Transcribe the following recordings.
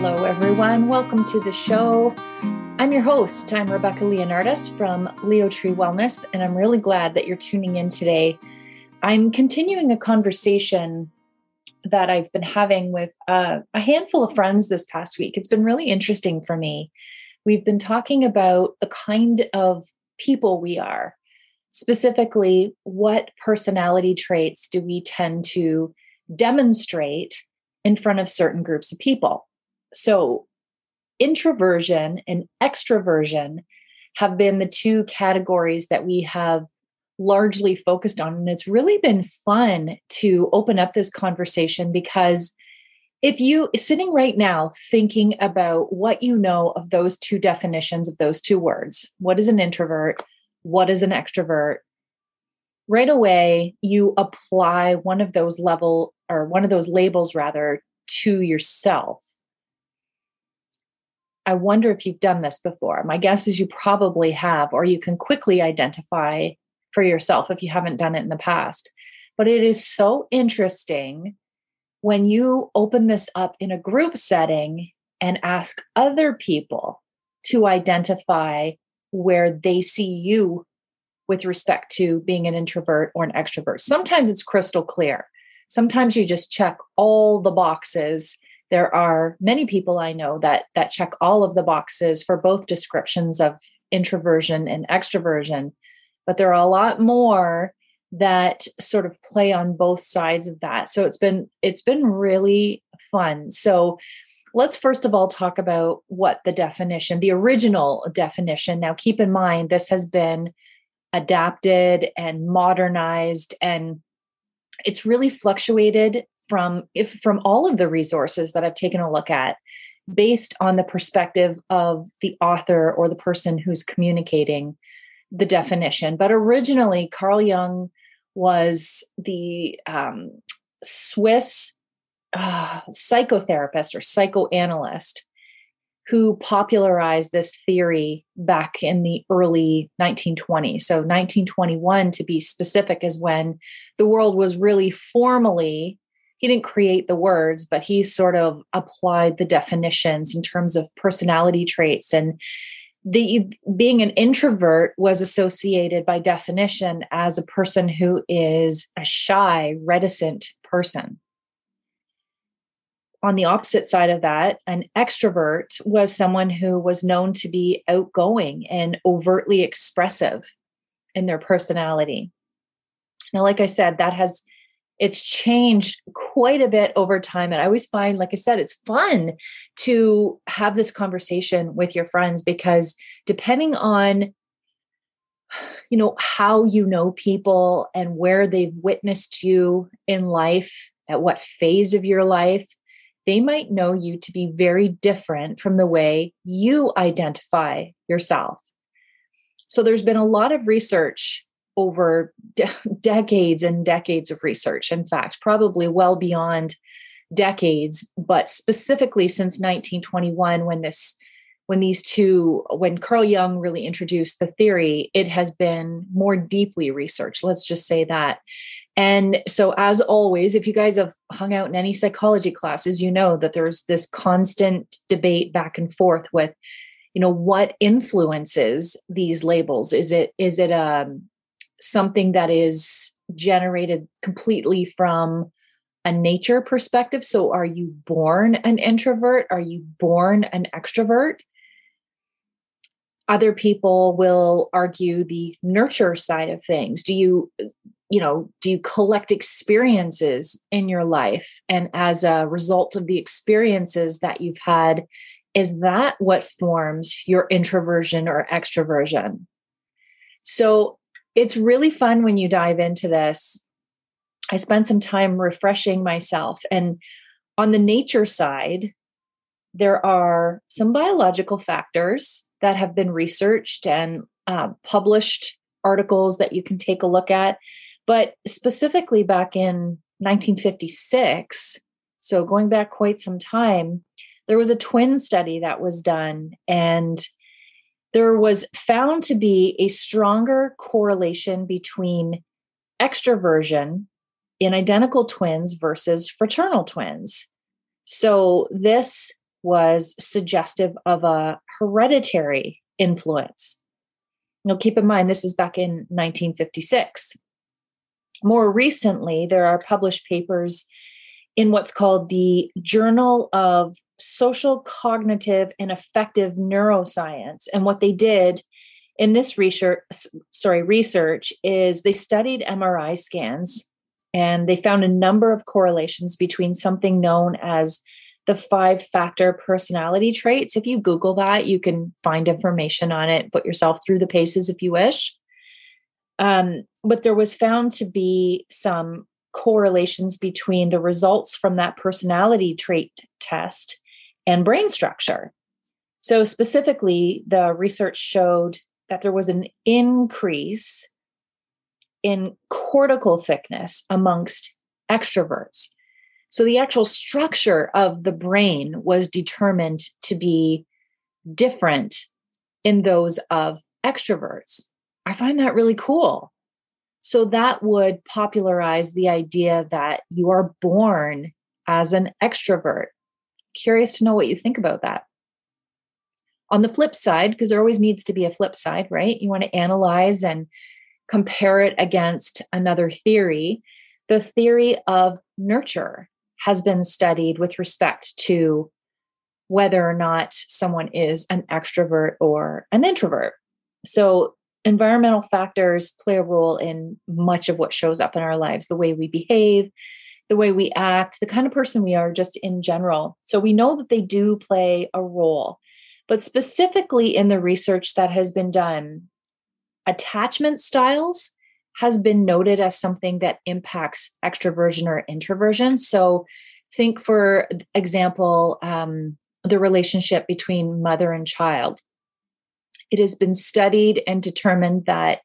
Hello, everyone. Welcome to the show. I'm your host. I'm Rebecca Leonardis from Leo Tree Wellness, and I'm really glad that you're tuning in today. I'm continuing a conversation that I've been having with uh, a handful of friends this past week. It's been really interesting for me. We've been talking about the kind of people we are, specifically, what personality traits do we tend to demonstrate in front of certain groups of people. So, introversion and extroversion have been the two categories that we have largely focused on. And it's really been fun to open up this conversation because if you sitting right now thinking about what you know of those two definitions of those two words, what is an introvert? What is an extrovert? Right away, you apply one of those level or one of those labels rather to yourself. I wonder if you've done this before. My guess is you probably have, or you can quickly identify for yourself if you haven't done it in the past. But it is so interesting when you open this up in a group setting and ask other people to identify where they see you with respect to being an introvert or an extrovert. Sometimes it's crystal clear. Sometimes you just check all the boxes. There are many people I know that that check all of the boxes for both descriptions of introversion and extroversion, but there are a lot more that sort of play on both sides of that. So it's been it's been really fun. So let's first of all talk about what the definition, the original definition. Now keep in mind this has been adapted and modernized and it's really fluctuated from if from all of the resources that I've taken a look at based on the perspective of the author or the person who's communicating the definition. But originally, Carl Jung was the um, Swiss uh, psychotherapist or psychoanalyst who popularized this theory back in the early 1920s. So, 1921 to be specific, is when the world was really formally, he didn't create the words, but he sort of applied the definitions in terms of personality traits. And the being an introvert was associated by definition as a person who is a shy, reticent person on the opposite side of that, an extrovert was someone who was known to be outgoing and overtly expressive in their personality. Now, like I said, that has it's changed quite a bit over time. And I always find, like I said, it's fun to have this conversation with your friends because depending on you know how you know people and where they've witnessed you in life at what phase of your life they might know you to be very different from the way you identify yourself. So there's been a lot of research over de- decades and decades of research. In fact, probably well beyond decades, but specifically since 1921 when this when these two when Carl Jung really introduced the theory, it has been more deeply researched. Let's just say that. And so, as always, if you guys have hung out in any psychology classes, you know that there's this constant debate back and forth with, you know, what influences these labels? Is it is it um, something that is generated completely from a nature perspective? So, are you born an introvert? Are you born an extrovert? Other people will argue the nurture side of things. Do you you know do you collect experiences in your life and as a result of the experiences that you've had is that what forms your introversion or extroversion so it's really fun when you dive into this. I spent some time refreshing myself and on the nature side there are some biological factors that have been researched and uh, published articles that you can take a look at. But specifically back in 1956, so going back quite some time, there was a twin study that was done, and there was found to be a stronger correlation between extroversion in identical twins versus fraternal twins. So, this was suggestive of a hereditary influence. Now, keep in mind, this is back in 1956. More recently, there are published papers in what's called the Journal of Social, Cognitive, and Affective Neuroscience. And what they did in this research, sorry, research is they studied MRI scans and they found a number of correlations between something known as the five factor personality traits. If you Google that, you can find information on it, put yourself through the paces if you wish. Um, but there was found to be some correlations between the results from that personality trait test and brain structure. So, specifically, the research showed that there was an increase in cortical thickness amongst extroverts. So, the actual structure of the brain was determined to be different in those of extroverts. I find that really cool. So that would popularize the idea that you are born as an extrovert. Curious to know what you think about that. On the flip side, because there always needs to be a flip side, right? You want to analyze and compare it against another theory. The theory of nurture has been studied with respect to whether or not someone is an extrovert or an introvert. So environmental factors play a role in much of what shows up in our lives the way we behave the way we act the kind of person we are just in general. So we know that they do play a role but specifically in the research that has been done attachment styles has been noted as something that impacts extroversion or introversion. So think for example um, the relationship between mother and child. It has been studied and determined that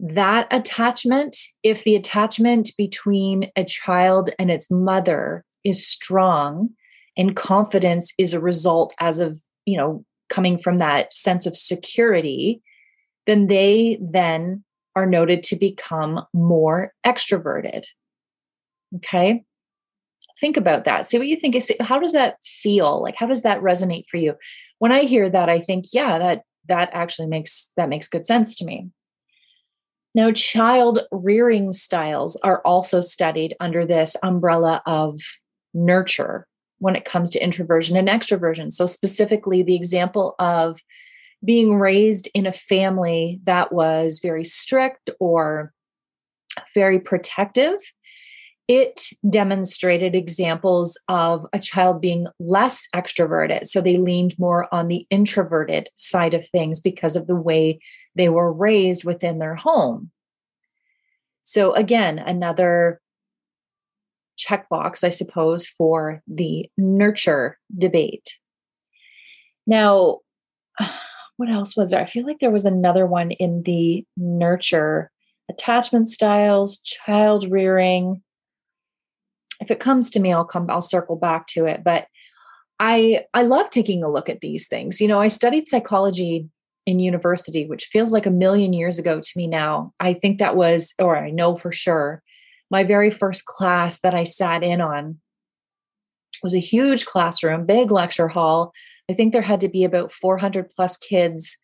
that attachment, if the attachment between a child and its mother is strong and confidence is a result as of, you know, coming from that sense of security, then they then are noted to become more extroverted. Okay. Think about that. See what you think is how does that feel? Like how does that resonate for you? When I hear that, I think, yeah, that that actually makes that makes good sense to me. Now, child rearing styles are also studied under this umbrella of nurture when it comes to introversion and extroversion. So, specifically, the example of being raised in a family that was very strict or very protective it demonstrated examples of a child being less extroverted. So they leaned more on the introverted side of things because of the way they were raised within their home. So, again, another checkbox, I suppose, for the nurture debate. Now, what else was there? I feel like there was another one in the nurture attachment styles, child rearing if it comes to me i'll come i'll circle back to it. But i i love taking a look at these things. You know i studied psychology in university which feels like a million years ago to me now. I think that was or i know for sure my very first class that i sat in on was a huge classroom big lecture hall. I think there had to be about 400 plus kids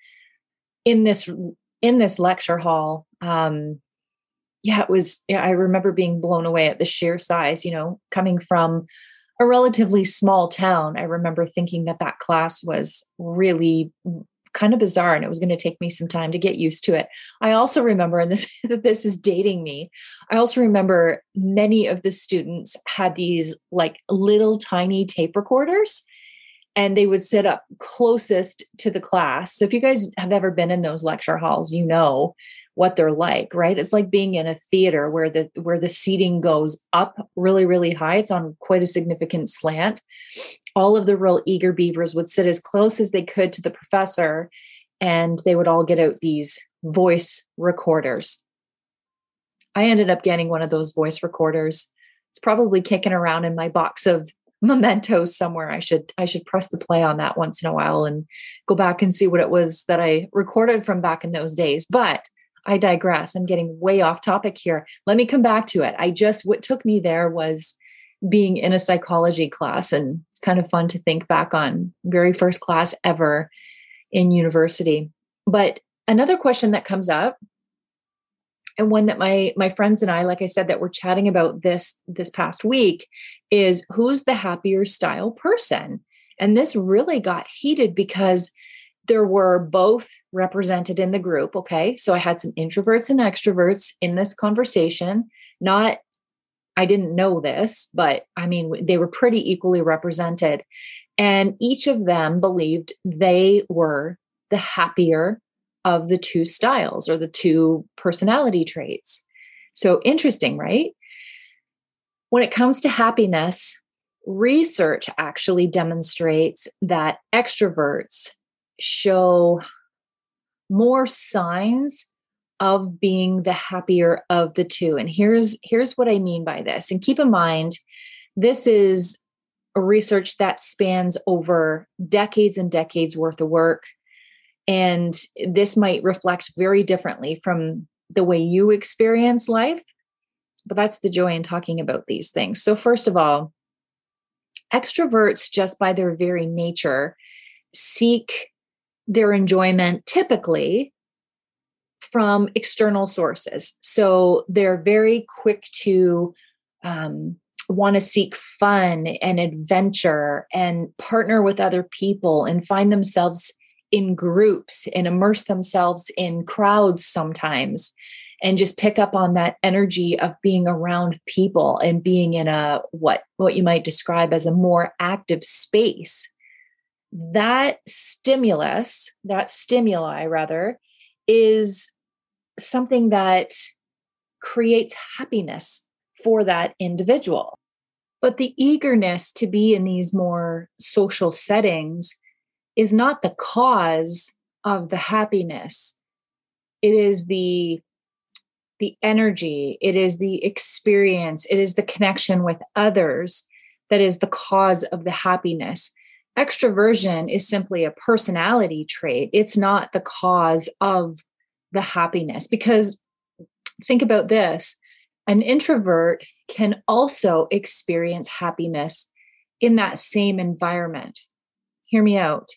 in this in this lecture hall. Um, yeah, it was, yeah, I remember being blown away at the sheer size, you know, coming from a relatively small town. I remember thinking that that class was really kind of bizarre and it was going to take me some time to get used to it. I also remember, and this this is dating me, I also remember many of the students had these like little tiny tape recorders and they would sit up closest to the class. So if you guys have ever been in those lecture halls, you know what they're like right? It's like being in a theater where the where the seating goes up really really high. It's on quite a significant slant. All of the real eager beavers would sit as close as they could to the professor and they would all get out these voice recorders. I ended up getting one of those voice recorders. It's probably kicking around in my box of mementos somewhere. I should i should press the play on that once in a while and go back and see what it was that i recorded from back in those days. But I digress. I'm getting way off topic here. Let me come back to it. I just, what took me there was being in a psychology class. And it's kind of fun to think back on. Very first class ever in university. But another question that comes up and one that my my friends and I like I said that we're chatting about this this past week is who's the happier style person and this really got heated because there were both represented in the group okay so I had some introverts and extroverts in this conversation not I didn't know this but I mean they were pretty equally represented and each of them believed they were the happier of the two styles or the two personality traits. So interesting, right? When it comes to happiness, research actually demonstrates that extroverts show more signs of being the happier of the two and here's here's what i mean by this and keep in mind this is research that spans over decades and decades worth of work and this might reflect very differently from the way you experience life. But that's the joy in talking about these things. So, first of all, extroverts, just by their very nature, seek their enjoyment typically from external sources. So, they're very quick to um, want to seek fun and adventure and partner with other people and find themselves in groups and immerse themselves in crowds sometimes and just pick up on that energy of being around people and being in a what what you might describe as a more active space that stimulus that stimuli rather is something that creates happiness for that individual. But the eagerness to be in these more social settings is not the cause of the happiness. It is the the energy it is the experience it is the connection with others that is the cause of the happiness extroversion is simply a personality trait. It's not the cause of the happiness. Because think about this an introvert can also experience happiness in that same environment. Hear me out.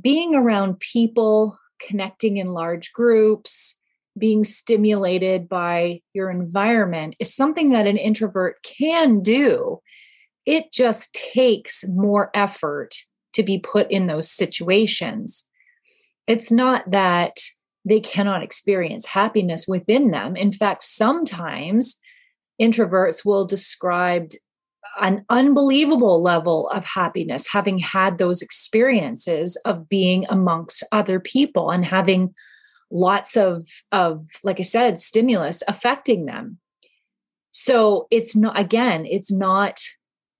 Being around people, connecting in large groups, being stimulated by your environment is something that an introvert can do. It just takes more effort to be put in those situations. It's not that they cannot experience happiness within them. In fact, sometimes introverts will describe an unbelievable level of happiness having had those experiences of being amongst other people and having lots of of like i said stimulus affecting them so it's not again it's not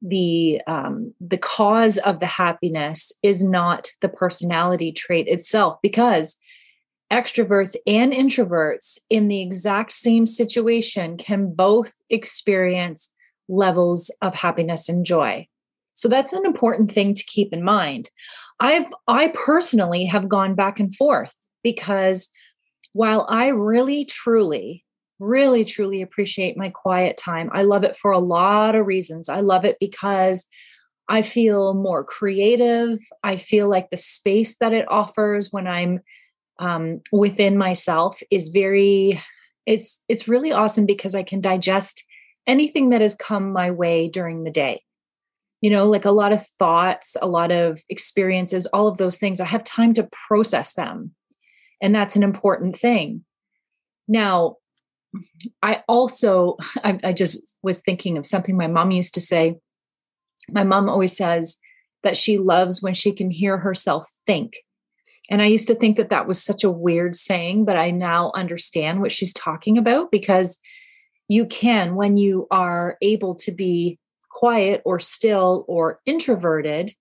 the um the cause of the happiness is not the personality trait itself because extroverts and introverts in the exact same situation can both experience levels of happiness and joy. So that's an important thing to keep in mind. I've I personally have gone back and forth because while I really truly really truly appreciate my quiet time, I love it for a lot of reasons. I love it because I feel more creative. I feel like the space that it offers when I'm um, within myself is very it's it's really awesome because I can digest anything that has come my way during the day. You know, like a lot of thoughts, a lot of experiences, all of those things. I have time to process them. And that's an important thing. Now, I also, I, I just was thinking of something my mom used to say. My mom always says that she loves when she can hear herself think. And I used to think that that was such a weird saying, but I now understand what she's talking about because you can when you are able to be quiet or still or introverted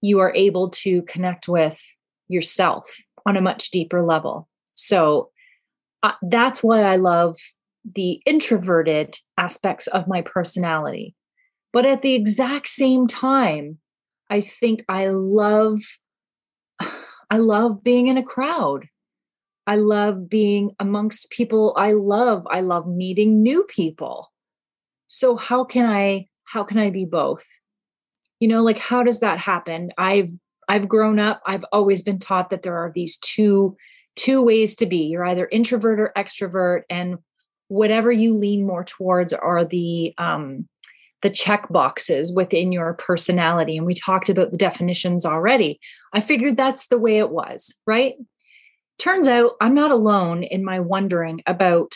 you are able to connect with yourself on a much deeper level so uh, that's why i love the introverted aspects of my personality but at the exact same time i think i love i love being in a crowd I love being amongst people I love. I love meeting new people. So how can I how can I be both? You know, like how does that happen? I've I've grown up, I've always been taught that there are these two two ways to be. You're either introvert or extrovert and whatever you lean more towards are the um the check boxes within your personality and we talked about the definitions already. I figured that's the way it was, right? Turns out I'm not alone in my wondering about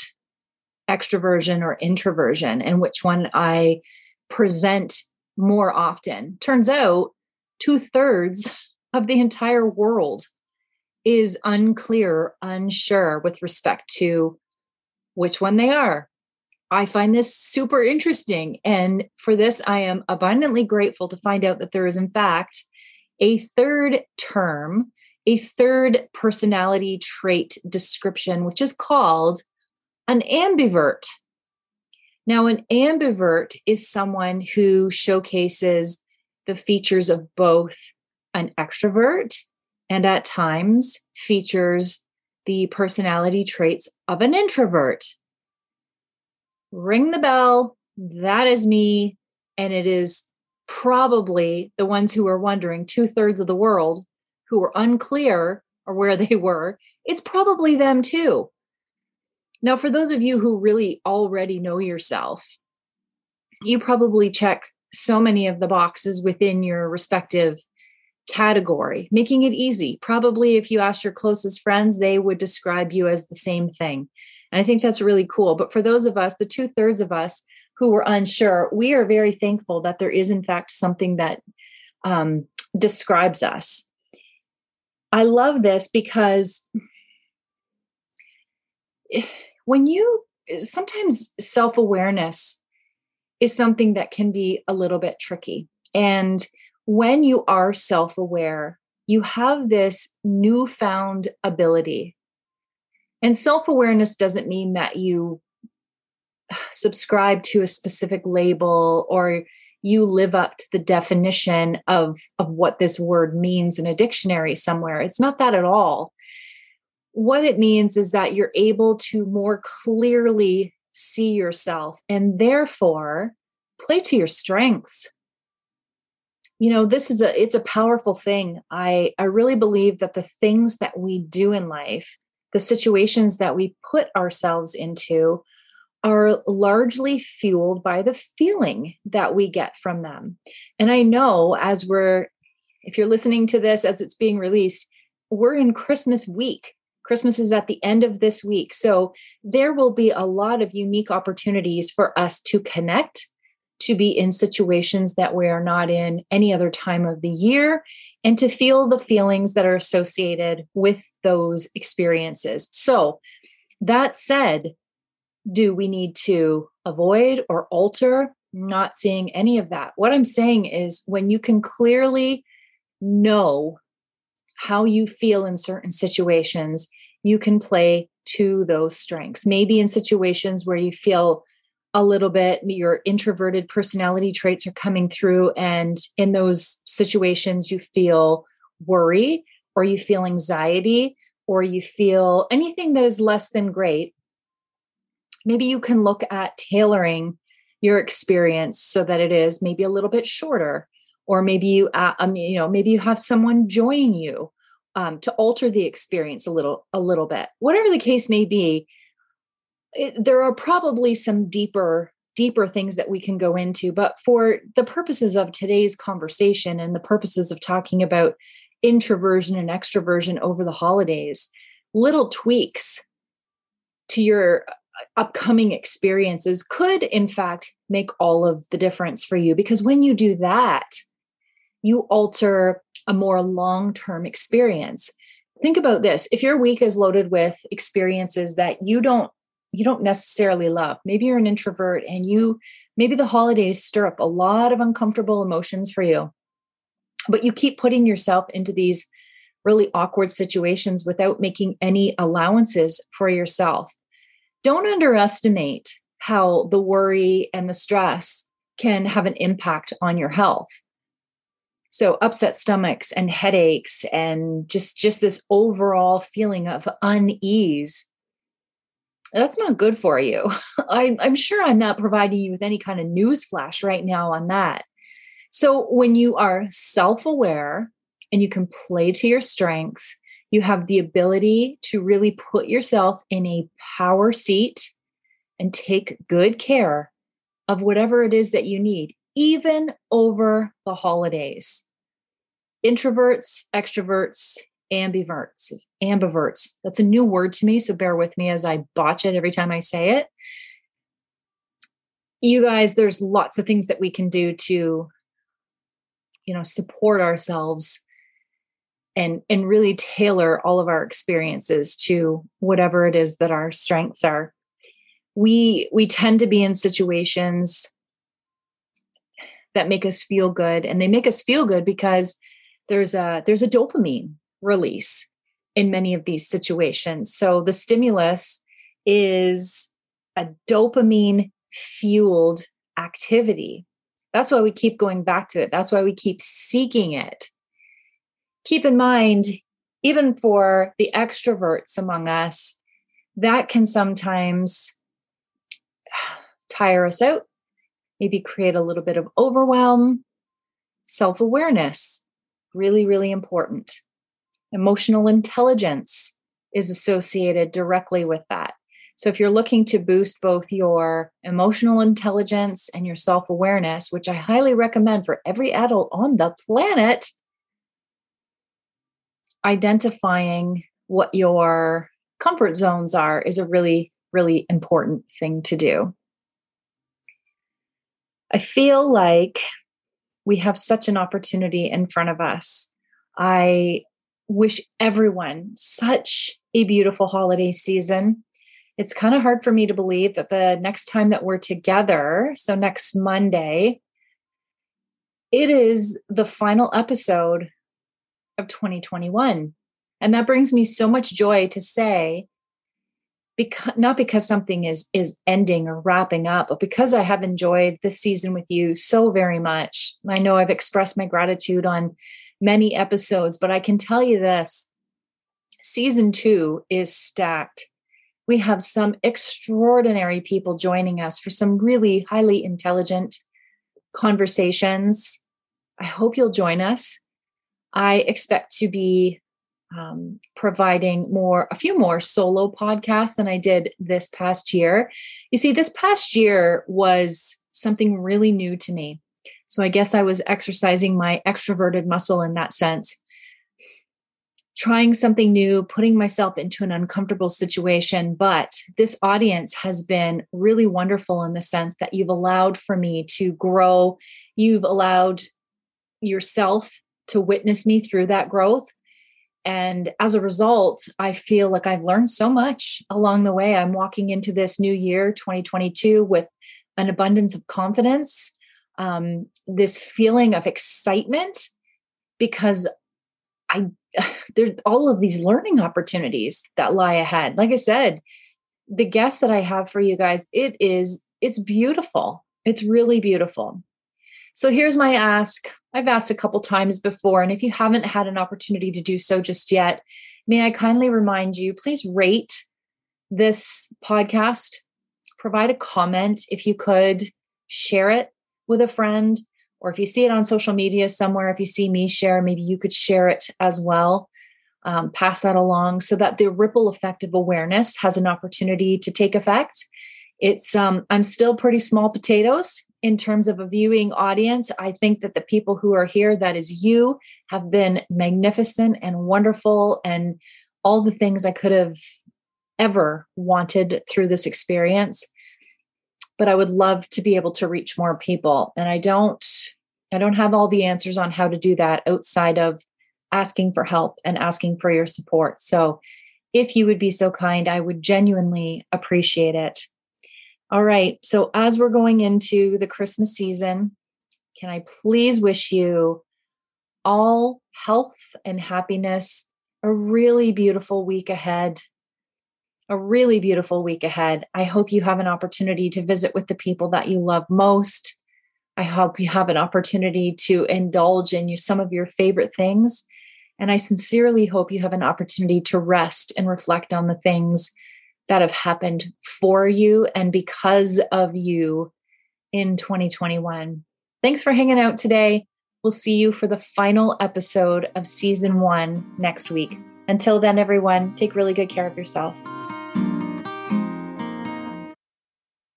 extroversion or introversion and which one I present more often. Turns out two thirds of the entire world is unclear, unsure with respect to which one they are. I find this super interesting. And for this, I am abundantly grateful to find out that there is, in fact, a third term, a third personality trait description, which is called an ambivert. Now, an ambivert is someone who showcases the features of both an extrovert and at times features the personality traits of an introvert. Ring the bell. That is me. And it is probably the ones who are wondering, two thirds of the world who were unclear or where they were. It's probably them too. Now, for those of you who really already know yourself, you probably check so many of the boxes within your respective category, making it easy. Probably, if you asked your closest friends, they would describe you as the same thing. And I think that's really cool. But for those of us, the two thirds of us who were unsure, we are very thankful that there is, in fact, something that um, describes us. I love this because when you sometimes self awareness is something that can be a little bit tricky. And when you are self aware, you have this newfound ability. And self awareness doesn't mean that you subscribe to a specific label or you live up to the definition of, of what this word means in a dictionary somewhere. It's not that at all. What it means is that you're able to more clearly see yourself and therefore play to your strengths you know this is a it's a powerful thing. I i really believe that the things that we do in life the situations that we put ourselves into are largely fueled by the feeling that we get from them. And i know as we're if you're listening to this as it's being released we're in christmas week. Christmas is at the end of this week. So there will be a lot of unique opportunities for us to connect, to be in situations that we are not in any other time of the year, and to feel the feelings that are associated with those experiences. So, that said, do we need to avoid or alter? Not seeing any of that. What I'm saying is when you can clearly know how you feel in certain situations, you can play to those strengths. Maybe in situations where you feel a little bit your introverted personality traits are coming through, and in those situations, you feel worry or you feel anxiety or you feel anything that is less than great. Maybe you can look at tailoring your experience so that it is maybe a little bit shorter or maybe you uh, um, you know maybe you have someone join you um, to alter the experience a little a little bit whatever the case may be it, there are probably some deeper deeper things that we can go into but for the purposes of today's conversation and the purposes of talking about introversion and extroversion over the holidays little tweaks to your uh, upcoming experiences could in fact make all of the difference for you because when you do that you alter a more long term experience. Think about this if your week is loaded with experiences that you don't you don't necessarily love. Maybe you're an introvert and you maybe the holidays stir up a lot of uncomfortable emotions for you but you keep putting yourself into these really awkward situations without making any allowances for yourself. Don't underestimate how the worry and the stress can have an impact on your health. So upset stomachs and headaches and just just this overall feeling of unease that's not good for you. I, i'm sure i'm not providing you with any kind of news flash right now on that. So when you are self aware and you can play to your strengths, you have the ability to really put yourself in a power seat and take good care of whatever it is that you need, even over the holidays. Introverts, extroverts, ambiverts, ambiverts. That's a new word to me, so bear with me as I botch it every time I say it. You guys, there's lots of things that we can do to you know support ourselves and and really tailor all of our experiences to whatever it is that our strengths are we we tend to be in situations that make us feel good and they make us feel good because there's a there's a dopamine release in many of these situations so the stimulus is a dopamine fueled activity that's why we keep going back to it that's why we keep seeking it keep in mind, even for the extroverts among us, that can sometimes tire us out, maybe create a little bit of overwhelm. Self awareness, really, really important. Emotional intelligence is associated directly with that. So, if you're looking to boost both your emotional intelligence and your self awareness, which I highly recommend for every adult on the planet, identifying what your comfort zones are is a really, really important thing to do. I feel like we have such an opportunity in front of us. I wish everyone such a beautiful holiday season. It's kind of hard for me to believe that the next time that we're together, so next Monday, it is the final episode of 2021. And that brings me so much joy to say, because not because something is is ending or wrapping up, but because I have enjoyed this season with you so very much. I know I've expressed my gratitude on many episodes, but I can tell you this season two is stacked. We have some extraordinary people joining us for some really highly intelligent conversations. I hope you'll join us. I expect to be um, providing more, a few more solo podcasts than I did this past year. You see, this past year was something really new to me. So I guess I was exercising my extroverted muscle in that sense. Trying something new, putting myself into an uncomfortable situation. But this audience has been really wonderful in the sense that you've allowed for me to grow. You've allowed yourself to witness me through that growth. And as a result, I feel like I've learned so much along the way. I'm walking into this new year, 2022, with an abundance of confidence, um, this feeling of excitement, because I there's all of these learning opportunities that lie ahead. Like I said, the guests that I have for you guys, it is it's beautiful. It's really beautiful. So here's my ask. I've asked a couple times before, and if you haven't had an opportunity to do so just yet, may I kindly remind you please rate this podcast, provide a comment if you could, share it with a friend, or if you see it on social media somewhere, if you see me share, maybe you could share it as well. Um, pass that along so that the ripple effect of awareness has an opportunity to take effect. It's um, I'm still pretty small potatoes in terms of a viewing audience. I think that the people who are here, that is you, have been magnificent and wonderful and all the things I could have ever wanted through this experience. But I would love to be able to reach more people. And I don't I don't have all the answers on how to do that outside of asking for help and asking for your support. So if you would be so kind, I would genuinely appreciate it. All right. So, as we're going into the Christmas season, can I please wish you all health and happiness, a really beautiful week ahead? A really beautiful week ahead. I hope you have an opportunity to visit with the people that you love most. I hope you have an opportunity to indulge in you some of your favorite things. And I sincerely hope you have an opportunity to rest and reflect on the things that have happened for you and because of you in 2021. Thanks for hanging out today. We'll see you for the final episode of season one next week. Until then, everyone, take really good care of yourself.